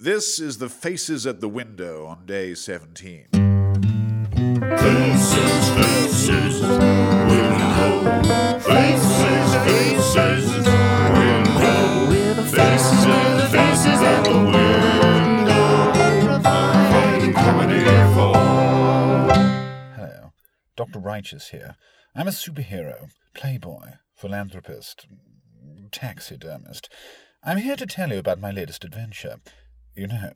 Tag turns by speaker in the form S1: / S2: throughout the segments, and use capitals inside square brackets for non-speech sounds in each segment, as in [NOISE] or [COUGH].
S1: This is the Faces at the Window on day 17.
S2: Faces, faces, window. Faces, faces, window. Faces, faces at the window. Providing comedy for.
S1: Hello, Dr. Righteous here. I'm a superhero, playboy, philanthropist, taxidermist. I'm here to tell you about my latest adventure. You know,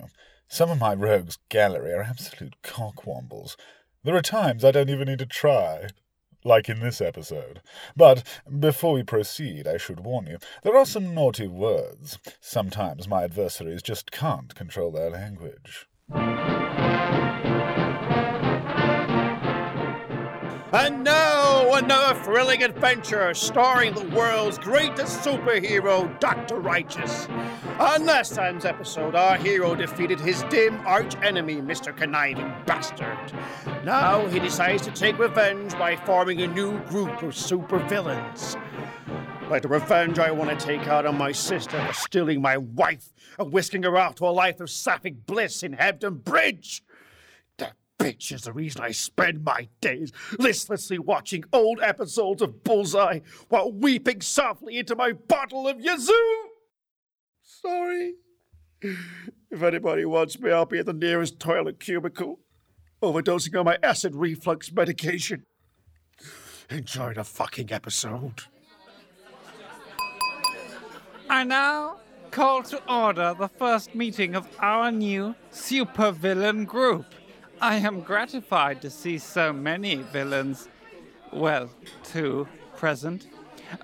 S1: some of my rogues gallery are absolute cockwombles. There are times I don't even need to try. Like in this episode. But before we proceed, I should warn you, there are some naughty words. Sometimes my adversaries just can't control their language.
S3: And now, another thrilling adventure starring the world's greatest superhero, Dr. Righteous. On last time's episode, our hero defeated his dim arch enemy, Mr. Conniving Bastard. Now he decides to take revenge by forming a new group of supervillains. Like the revenge I want to take out on my sister for stealing my wife and whisking her off to a life of sapphic bliss in Hebden Bridge. Bitch is the reason I spend my days listlessly watching old episodes of Bullseye while weeping softly into my bottle of Yazoo. Sorry. If anybody wants me, I'll be at the nearest toilet cubicle, overdosing on my acid reflux medication. Enjoy the fucking episode.
S4: I now call to order the first meeting of our new supervillain group. I am gratified to see so many villains, well, two, present.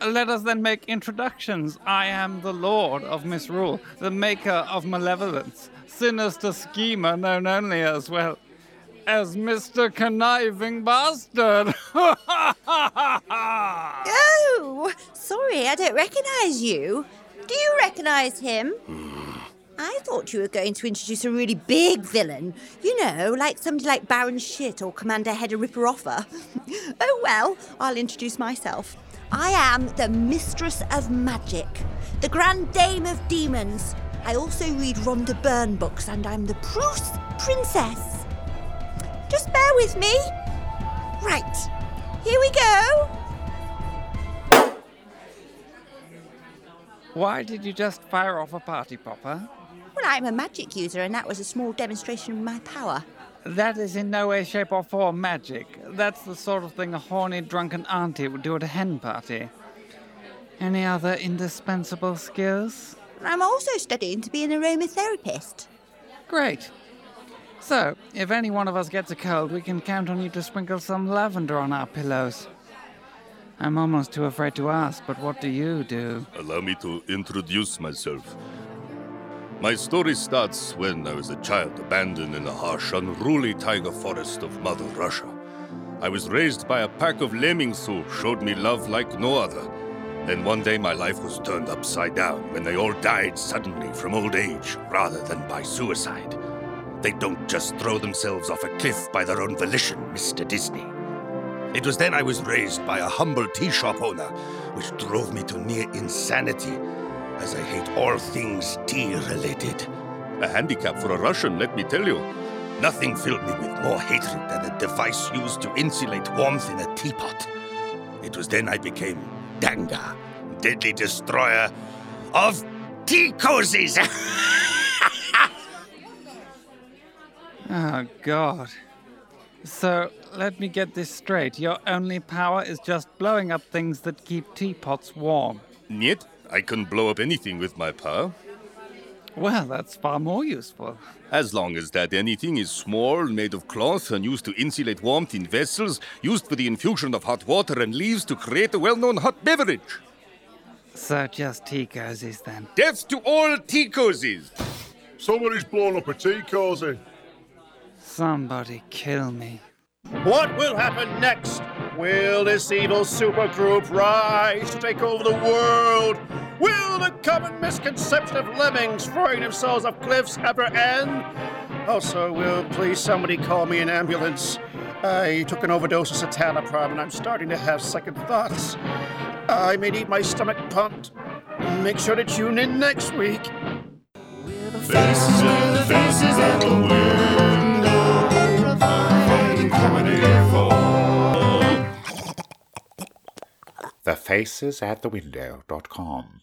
S4: Let us then make introductions. I am the Lord of Misrule, the Maker of Malevolence, sinister schemer known only as well as Mr. Conniving Bastard. [LAUGHS]
S5: Oh, sorry, I don't recognise you. Do you recognise him? Hmm. Thought you were going to introduce a really big villain. You know, like somebody like Baron Shit or Commander Hedda Ripper Offer. [LAUGHS] oh well, I'll introduce myself. I am the Mistress of Magic, the Grand Dame of Demons. I also read Rhonda Byrne books, and I'm the Bruce Princess. Just bear with me. Right, here we go.
S4: Why did you just fire off a party popper?
S5: Well, I'm a magic user, and that was a small demonstration of my power.
S4: That is in no way, shape, or form magic. That's the sort of thing a horny, drunken auntie would do at a hen party. Any other indispensable skills?
S5: I'm also studying to be an aromatherapist.
S4: Great. So, if any one of us gets a cold, we can count on you to sprinkle some lavender on our pillows. I'm almost too afraid to ask, but what do you do?
S2: Allow me to introduce myself. My story starts when I was a child abandoned in the harsh, unruly taiga forest of Mother Russia. I was raised by a pack of lemmings who showed me love like no other. Then one day my life was turned upside down when they all died suddenly from old age rather than by suicide. They don't just throw themselves off a cliff by their own volition, Mr. Disney. It was then I was raised by a humble tea shop owner, which drove me to near insanity, as I hate all things tea related. A handicap for a Russian, let me tell you. Nothing filled me with more hatred than a device used to insulate warmth in a teapot. It was then I became Danga, deadly destroyer of tea cozies. [LAUGHS]
S4: Oh, God. So, let me get this straight. Your only power is just blowing up things that keep teapots warm.
S2: Niet, I can blow up anything with my power.
S4: Well, that's far more useful.
S2: As long as that anything is small, made of cloth, and used to insulate warmth in vessels, used for the infusion of hot water and leaves to create a well known hot beverage.
S4: So, just tea cozies then.
S2: Death to all tea cozies!
S6: Somebody's blown up a tea cozy.
S4: Somebody kill me.
S3: What will happen next? Will this evil supergroup rise to take over the world? Will the common misconception of lemmings throwing themselves off cliffs ever end? Also, will please somebody call me an ambulance? I took an overdose of citalopram and I'm starting to have second thoughts. I may need my stomach pumped. Make sure to tune in next week.
S2: Faces
S7: faces at
S8: Thefacesatthewindow.com